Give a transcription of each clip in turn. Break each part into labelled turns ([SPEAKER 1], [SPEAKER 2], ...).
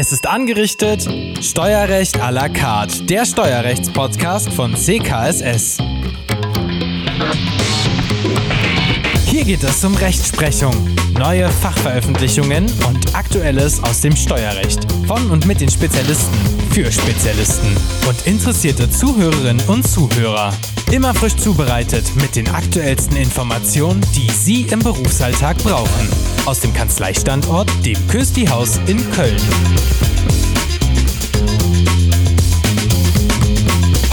[SPEAKER 1] Es ist angerichtet. Steuerrecht à la carte, der Steuerrechtspodcast von CKSS. Hier geht es um Rechtsprechung, neue Fachveröffentlichungen und Aktuelles aus dem Steuerrecht. Von und mit den Spezialisten für Spezialisten und interessierte Zuhörerinnen und Zuhörer. Immer frisch zubereitet mit den aktuellsten Informationen, die Sie im Berufsalltag brauchen. Aus dem Kanzleistandort, dem Kösti-Haus in Köln.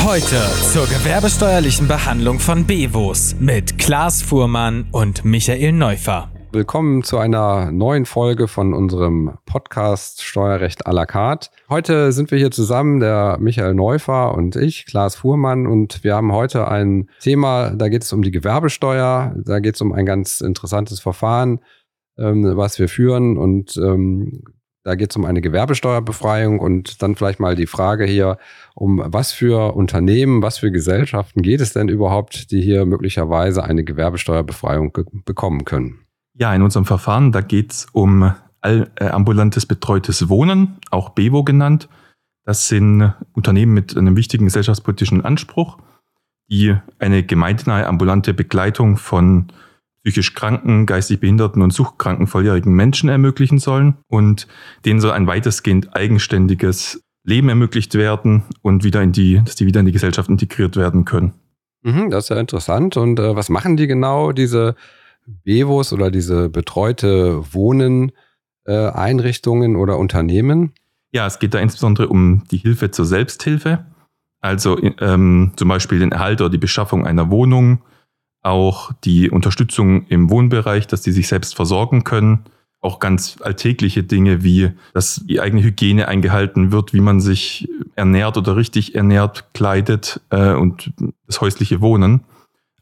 [SPEAKER 1] Heute zur gewerbesteuerlichen Behandlung von Bewos mit Klaas Fuhrmann und Michael Neufer.
[SPEAKER 2] Willkommen zu einer neuen Folge von unserem Podcast Steuerrecht à la carte. Heute sind wir hier zusammen, der Michael Neufer und ich, Klaas Fuhrmann, und wir haben heute ein Thema, da geht es um die Gewerbesteuer, da geht es um ein ganz interessantes Verfahren, ähm, was wir führen und ähm, da geht es um eine Gewerbesteuerbefreiung und dann vielleicht mal die Frage hier, um was für Unternehmen, was für Gesellschaften geht es denn überhaupt, die hier möglicherweise eine Gewerbesteuerbefreiung bekommen können?
[SPEAKER 3] Ja, in unserem Verfahren, da geht es um äh, ambulantes betreutes Wohnen, auch BEWO genannt. Das sind Unternehmen mit einem wichtigen gesellschaftspolitischen Anspruch, die eine gemeindenahe ambulante Begleitung von psychisch kranken, geistig behinderten und suchtkranken volljährigen Menschen ermöglichen sollen. Und denen soll ein weitestgehend eigenständiges Leben ermöglicht werden und wieder in die, dass die wieder in die Gesellschaft integriert werden können.
[SPEAKER 2] Mhm, das ist ja interessant. Und äh, was machen die genau, diese Bewos oder diese betreute Wohnen äh, oder Unternehmen?
[SPEAKER 3] Ja, es geht da insbesondere um die Hilfe zur Selbsthilfe, also ähm, zum Beispiel den Erhalt oder die Beschaffung einer Wohnung, auch die Unterstützung im Wohnbereich, dass die sich selbst versorgen können, auch ganz alltägliche Dinge wie, dass die eigene Hygiene eingehalten wird, wie man sich ernährt oder richtig ernährt, kleidet äh, und das häusliche Wohnen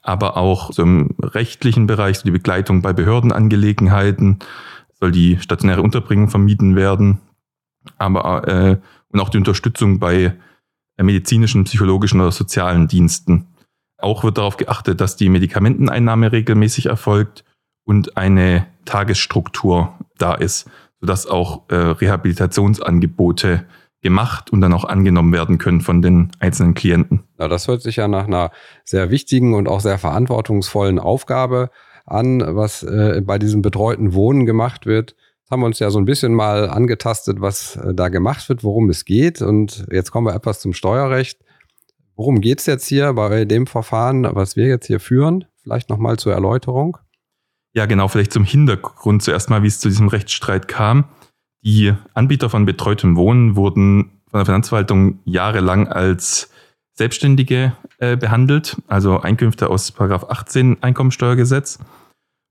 [SPEAKER 3] aber auch so im rechtlichen Bereich, so die Begleitung bei Behördenangelegenheiten, soll die stationäre Unterbringung vermieden werden, aber äh, und auch die Unterstützung bei äh, medizinischen, psychologischen oder sozialen Diensten. Auch wird darauf geachtet, dass die Medikamenteneinnahme regelmäßig erfolgt und eine Tagesstruktur da ist, sodass auch äh, Rehabilitationsangebote gemacht und dann auch angenommen werden können von den einzelnen Klienten.
[SPEAKER 2] Ja, das hört sich ja nach einer sehr wichtigen und auch sehr verantwortungsvollen Aufgabe an, was äh, bei diesem betreuten Wohnen gemacht wird. Jetzt haben wir uns ja so ein bisschen mal angetastet, was äh, da gemacht wird, worum es geht. Und jetzt kommen wir etwas zum Steuerrecht. Worum geht es jetzt hier bei dem Verfahren, was wir jetzt hier führen? Vielleicht nochmal zur Erläuterung.
[SPEAKER 3] Ja, genau, vielleicht zum Hintergrund zuerst mal, wie es zu diesem Rechtsstreit kam. Die Anbieter von betreutem Wohnen wurden von der Finanzverwaltung jahrelang als Selbstständige äh, behandelt, also Einkünfte aus 18 Einkommensteuergesetz.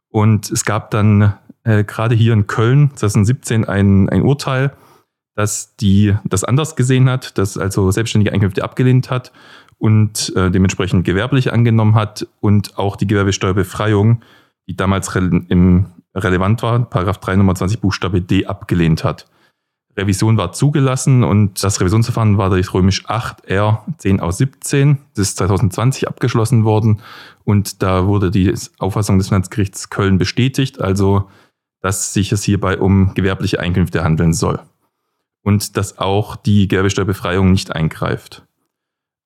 [SPEAKER 3] Und es gab dann äh, gerade hier in Köln 2017 ein, ein Urteil, das die das anders gesehen hat, das also selbstständige Einkünfte abgelehnt hat und äh, dementsprechend gewerblich angenommen hat und auch die Gewerbesteuerbefreiung, die damals im relevant war, Paragraph 3 Nummer 20 Buchstabe D abgelehnt hat. Revision war zugelassen und das Revisionsverfahren war durch Römisch 8 R 10 aus 17. Das ist 2020 abgeschlossen worden und da wurde die Auffassung des Finanzgerichts Köln bestätigt, also dass sich es hierbei um gewerbliche Einkünfte handeln soll und dass auch die Gewerbesteuerbefreiung nicht eingreift.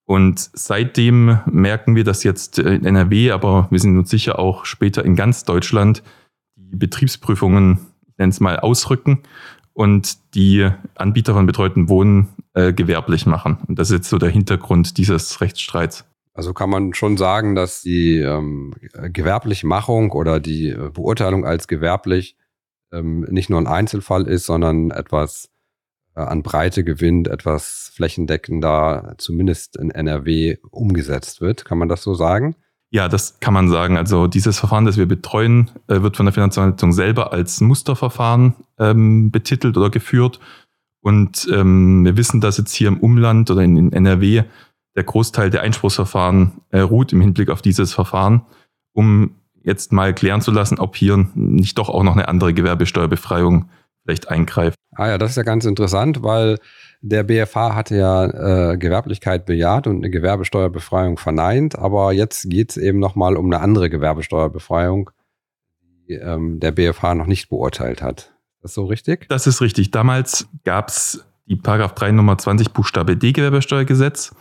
[SPEAKER 3] Und seitdem merken wir, dass jetzt in NRW, aber wir sind uns sicher auch später in ganz Deutschland, die Betriebsprüfungen, ich es mal, ausrücken und die Anbieter von betreuten Wohnen äh, gewerblich machen. Und das ist jetzt so der Hintergrund dieses Rechtsstreits.
[SPEAKER 2] Also kann man schon sagen, dass die ähm, gewerbliche Machung oder die Beurteilung als gewerblich ähm, nicht nur ein Einzelfall ist, sondern etwas äh, an Breite gewinnt, etwas flächendeckender, zumindest in NRW umgesetzt wird. Kann man das so sagen?
[SPEAKER 3] Ja, das kann man sagen. Also dieses Verfahren, das wir betreuen, äh, wird von der Finanzverwaltung selber als Musterverfahren ähm, betitelt oder geführt. Und ähm, wir wissen, dass jetzt hier im Umland oder in, in NRW der Großteil der Einspruchsverfahren äh, ruht im Hinblick auf dieses Verfahren, um jetzt mal klären zu lassen, ob hier nicht doch auch noch eine andere Gewerbesteuerbefreiung vielleicht eingreift.
[SPEAKER 2] Ah ja, das ist ja ganz interessant, weil der BFH hatte ja äh, Gewerblichkeit bejaht und eine Gewerbesteuerbefreiung verneint, aber jetzt geht es eben nochmal um eine andere Gewerbesteuerbefreiung, die ähm, der BFH noch nicht beurteilt hat. Das ist so richtig?
[SPEAKER 3] Das ist richtig. Damals gab es die Paragraph 3 Nummer 20 Buchstabe D Gewerbesteuergesetz.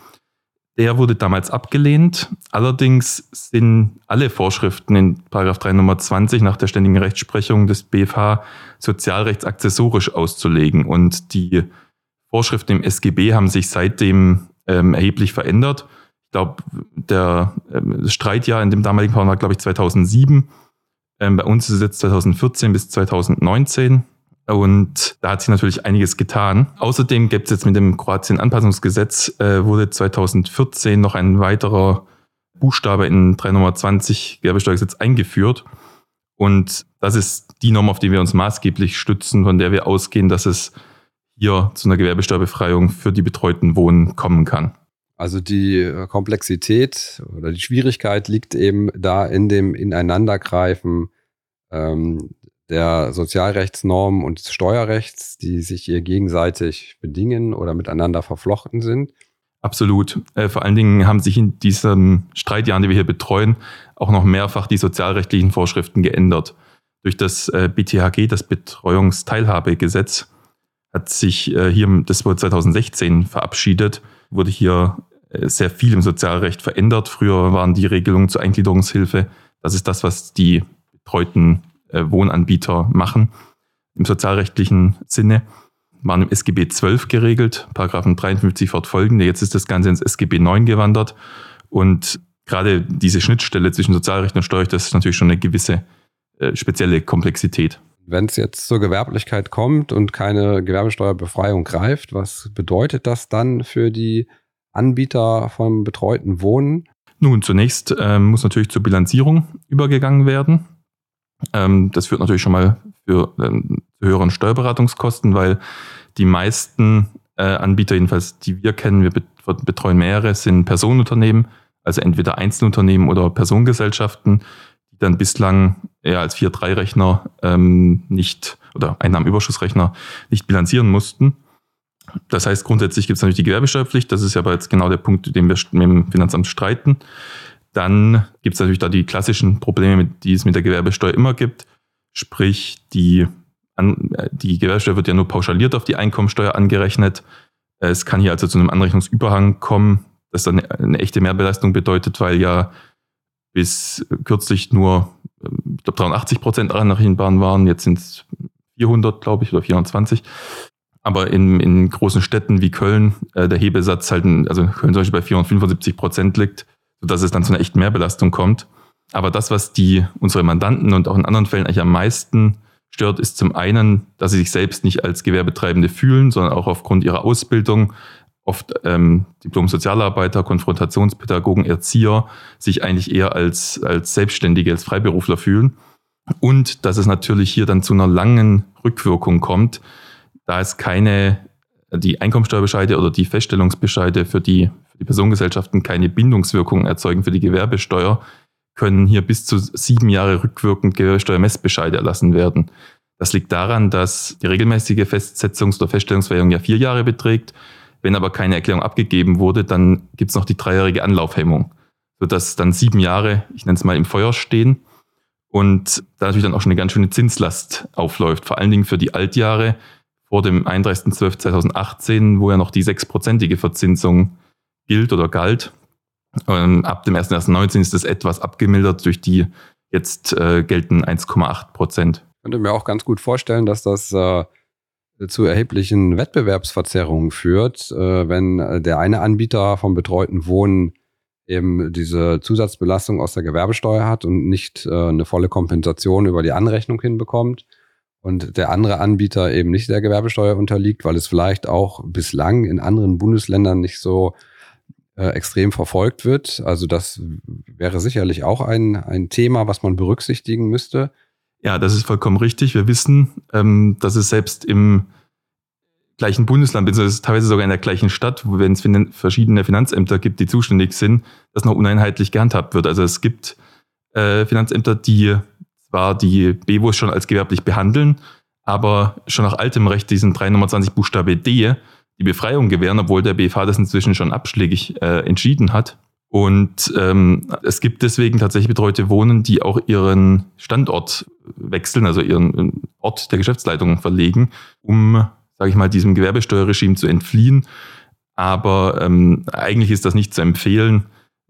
[SPEAKER 3] Der wurde damals abgelehnt. Allerdings sind alle Vorschriften in Paragraph 3 Nummer 20 nach der ständigen Rechtsprechung des BFH sozialrechtsakzessorisch auszulegen. Und die Vorschriften im SGB haben sich seitdem ähm, erheblich verändert. Ich glaube, der ähm, Streitjahr in dem damaligen Fall war, glaube ich, 2007. Ähm, bei uns ist es jetzt 2014 bis 2019. Und da hat sich natürlich einiges getan. Außerdem gibt es jetzt mit dem Kroatien-Anpassungsgesetz, äh, wurde 2014 noch ein weiterer Buchstabe in 3 Nummer 20 Gewerbesteuergesetz eingeführt. Und das ist die Norm, auf die wir uns maßgeblich stützen, von der wir ausgehen, dass es hier zu einer Gewerbesteuerbefreiung für die betreuten Wohnen kommen kann.
[SPEAKER 2] Also die Komplexität oder die Schwierigkeit liegt eben da in dem Ineinandergreifen ähm, der Sozialrechtsnormen und Steuerrechts, die sich hier gegenseitig bedingen oder miteinander verflochten sind.
[SPEAKER 3] Absolut. Äh, vor allen Dingen haben sich in diesen Streitjahren, die wir hier betreuen, auch noch mehrfach die sozialrechtlichen Vorschriften geändert. Durch das äh, BTHG, das Betreuungsteilhabegesetz, hat sich äh, hier, das wurde 2016 verabschiedet, wurde hier sehr viel im Sozialrecht verändert. Früher waren die Regelungen zur Eingliederungshilfe, das ist das, was die betreuten Wohnanbieter machen. Im sozialrechtlichen Sinne waren im SGB 12 geregelt, Paragraphen 53 fortfolgende. Jetzt ist das Ganze ins SGB 9 gewandert. Und gerade diese Schnittstelle zwischen Sozialrecht und Steuerrecht, das ist natürlich schon eine gewisse äh, spezielle Komplexität.
[SPEAKER 2] Wenn es jetzt zur Gewerblichkeit kommt und keine Gewerbesteuerbefreiung greift, was bedeutet das dann für die Anbieter von betreuten Wohnen?
[SPEAKER 3] Nun, zunächst äh, muss natürlich zur Bilanzierung übergegangen werden. Ähm, das führt natürlich schon mal für ähm, höheren Steuerberatungskosten, weil die meisten äh, Anbieter, jedenfalls die wir kennen, wir betreuen mehrere, sind Personenunternehmen, also entweder Einzelunternehmen oder Personengesellschaften, die dann bislang eher als 4-3-Rechner ähm, nicht oder Einnahmenüberschussrechner nicht bilanzieren mussten. Das heißt, grundsätzlich gibt es natürlich die Gewerbesteuerpflicht. Das ist ja aber jetzt genau der Punkt, den wir mit dem Finanzamt streiten. Dann gibt es natürlich da die klassischen Probleme, die es mit der Gewerbesteuer immer gibt. Sprich, die, die Gewerbesteuer wird ja nur pauschaliert auf die Einkommensteuer angerechnet. Es kann hier also zu einem Anrechnungsüberhang kommen, das dann eine echte Mehrbelastung bedeutet, weil ja bis kürzlich nur, ich glaube, 83 Prozent anrechenbar waren. Jetzt sind es 400, glaube ich, oder 420. Aber in, in großen Städten wie Köln äh, der Hebesatz halt, also Köln zum Beispiel bei 475 Prozent liegt, sodass es dann zu einer echten Mehrbelastung kommt. Aber das, was die unsere Mandanten und auch in anderen Fällen eigentlich am meisten stört, ist zum einen, dass sie sich selbst nicht als Gewerbetreibende fühlen, sondern auch aufgrund ihrer Ausbildung, oft ähm, Diplom-Sozialarbeiter, Konfrontationspädagogen, Erzieher, sich eigentlich eher als, als Selbstständige, als Freiberufler fühlen. Und dass es natürlich hier dann zu einer langen Rückwirkung kommt, da es keine, die Einkommensteuerbescheide oder die Feststellungsbescheide für die, die Personengesellschaften keine Bindungswirkung erzeugen für die Gewerbesteuer, können hier bis zu sieben Jahre rückwirkend Gewerbesteuermessbescheide erlassen werden. Das liegt daran, dass die regelmäßige Festsetzungs- oder Feststellungswährung ja vier Jahre beträgt. Wenn aber keine Erklärung abgegeben wurde, dann gibt es noch die dreijährige Anlaufhemmung, sodass dann sieben Jahre, ich nenne es mal, im Feuer stehen und da natürlich dann auch schon eine ganz schöne Zinslast aufläuft. Vor allen Dingen für die Altjahre, vor dem 31.12.2018, wo ja noch die sechsprozentige Verzinsung gilt oder galt. Ähm, ab dem 1.1.19 ist das etwas abgemildert durch die jetzt äh, geltenden 1,8 Prozent.
[SPEAKER 2] Ich könnte mir auch ganz gut vorstellen, dass das äh, zu erheblichen Wettbewerbsverzerrungen führt, äh, wenn der eine Anbieter vom betreuten Wohnen eben diese Zusatzbelastung aus der Gewerbesteuer hat und nicht äh, eine volle Kompensation über die Anrechnung hinbekommt und der andere Anbieter eben nicht der Gewerbesteuer unterliegt, weil es vielleicht auch bislang in anderen Bundesländern nicht so äh, extrem verfolgt wird. Also das wäre sicherlich auch ein, ein Thema, was man berücksichtigen müsste.
[SPEAKER 3] Ja, das ist vollkommen richtig. Wir wissen, ähm, dass es selbst im gleichen Bundesland, beziehungsweise teilweise sogar in der gleichen Stadt, wenn es verschiedene Finanzämter gibt, die zuständig sind, das noch uneinheitlich gehandhabt wird. Also es gibt äh, Finanzämter, die zwar die BWOs schon als gewerblich behandeln, aber schon nach altem Recht diesen 320 Buchstabe D die Befreiung gewähren, obwohl der BFH das inzwischen schon abschlägig äh, entschieden hat. Und ähm, es gibt deswegen tatsächlich betreute Wohnen, die auch ihren Standort wechseln, also ihren Ort der Geschäftsleitung verlegen, um, sage ich mal, diesem Gewerbesteuerregime zu entfliehen. Aber ähm, eigentlich ist das nicht zu empfehlen,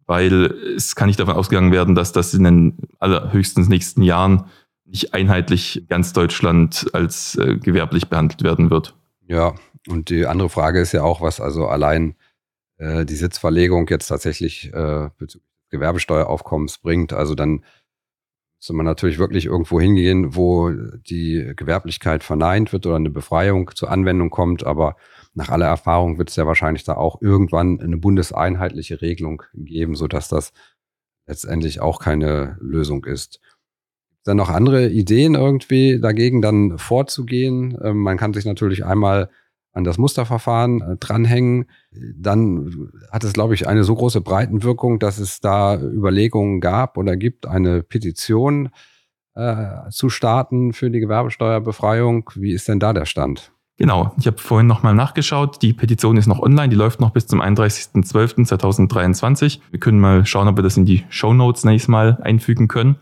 [SPEAKER 3] weil es kann nicht davon ausgegangen werden, dass das in den allerhöchstens nächsten Jahren nicht einheitlich ganz Deutschland als äh, gewerblich behandelt werden wird.
[SPEAKER 2] Ja, und die andere Frage ist ja auch, was also allein äh, die Sitzverlegung jetzt tatsächlich äh, bezüglich Gewerbesteueraufkommens bringt. Also dann müsste man natürlich wirklich irgendwo hingehen, wo die Gewerblichkeit verneint wird oder eine Befreiung zur Anwendung kommt. Aber nach aller Erfahrung wird es ja wahrscheinlich da auch irgendwann eine bundeseinheitliche Regelung geben, sodass das letztendlich auch keine Lösung ist. Dann noch andere Ideen irgendwie dagegen dann vorzugehen. Ähm, man kann sich natürlich einmal an das Musterverfahren äh, dranhängen. Dann hat es, glaube ich, eine so große Breitenwirkung, dass es da Überlegungen gab oder gibt, eine Petition äh, zu starten für die Gewerbesteuerbefreiung. Wie ist denn da der Stand?
[SPEAKER 3] Genau, ich habe vorhin nochmal nachgeschaut. Die Petition ist noch online, die läuft noch bis zum 31.12.2023. Wir können mal schauen, ob wir das in die Show Notes nächstes Mal einfügen können.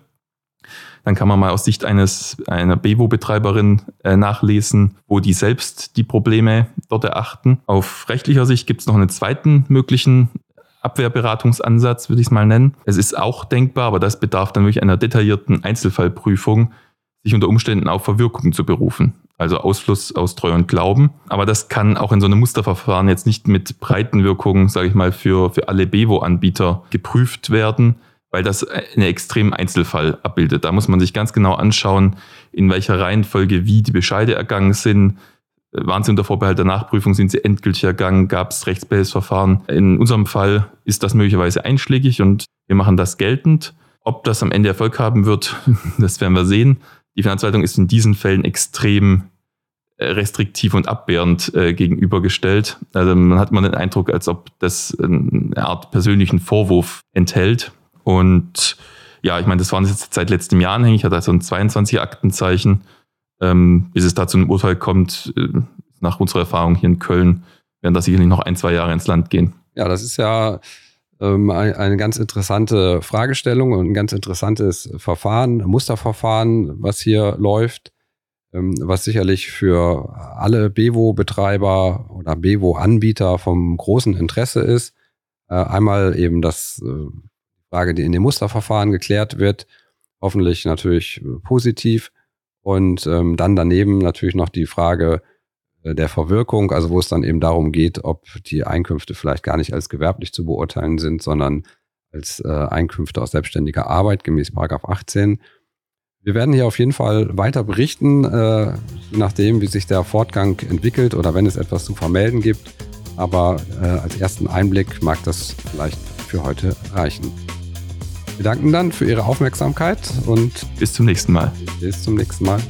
[SPEAKER 3] Dann kann man mal aus Sicht eines einer Bewo-Betreiberin äh, nachlesen, wo die selbst die Probleme dort erachten. Auf rechtlicher Sicht gibt es noch einen zweiten möglichen Abwehrberatungsansatz, würde ich es mal nennen. Es ist auch denkbar, aber das bedarf dann wirklich einer detaillierten Einzelfallprüfung, sich unter Umständen auf Verwirkung zu berufen. Also Ausfluss aus Treu und Glauben. Aber das kann auch in so einem Musterverfahren jetzt nicht mit breiten Wirkungen, sage ich mal, für, für alle Bevo-Anbieter geprüft werden, weil das einen extremen Einzelfall abbildet. Da muss man sich ganz genau anschauen, in welcher Reihenfolge wie die Bescheide ergangen sind. Waren sie unter Vorbehalt der Nachprüfung, sind sie endgültig ergangen, gab es Rechtsbehelfsverfahren. In unserem Fall ist das möglicherweise einschlägig und wir machen das geltend. Ob das am Ende Erfolg haben wird, das werden wir sehen. Die Finanzverwaltung ist in diesen Fällen extrem äh, restriktiv und abwehrend äh, gegenübergestellt. Also man hat immer den Eindruck, als ob das eine Art persönlichen Vorwurf enthält. Und ja, ich meine, das waren jetzt seit letztem Jahr anhängig, hat also ein 22 Aktenzeichen. Ähm, bis es da zu einem Urteil kommt, äh, nach unserer Erfahrung hier in Köln, werden da sicherlich noch ein, zwei Jahre ins Land gehen.
[SPEAKER 2] Ja, das ist ja ähm, eine ganz interessante Fragestellung und ein ganz interessantes Verfahren, Musterverfahren, was hier läuft, ähm, was sicherlich für alle Bewo-Betreiber oder Bewo-Anbieter vom großen Interesse ist. Äh, einmal eben das äh, Frage, die in dem Musterverfahren geklärt wird, hoffentlich natürlich äh, positiv. Und ähm, dann daneben natürlich noch die Frage äh, der Verwirkung, also wo es dann eben darum geht, ob die Einkünfte vielleicht gar nicht als gewerblich zu beurteilen sind, sondern als äh, Einkünfte aus selbstständiger Arbeit gemäß 18. Wir werden hier auf jeden Fall weiter berichten, äh, nachdem, wie sich der Fortgang entwickelt oder wenn es etwas zu vermelden gibt. Aber äh, als ersten Einblick mag das vielleicht für heute reichen. Wir danken dann für Ihre Aufmerksamkeit und
[SPEAKER 3] bis zum nächsten Mal.
[SPEAKER 2] Bis zum nächsten Mal.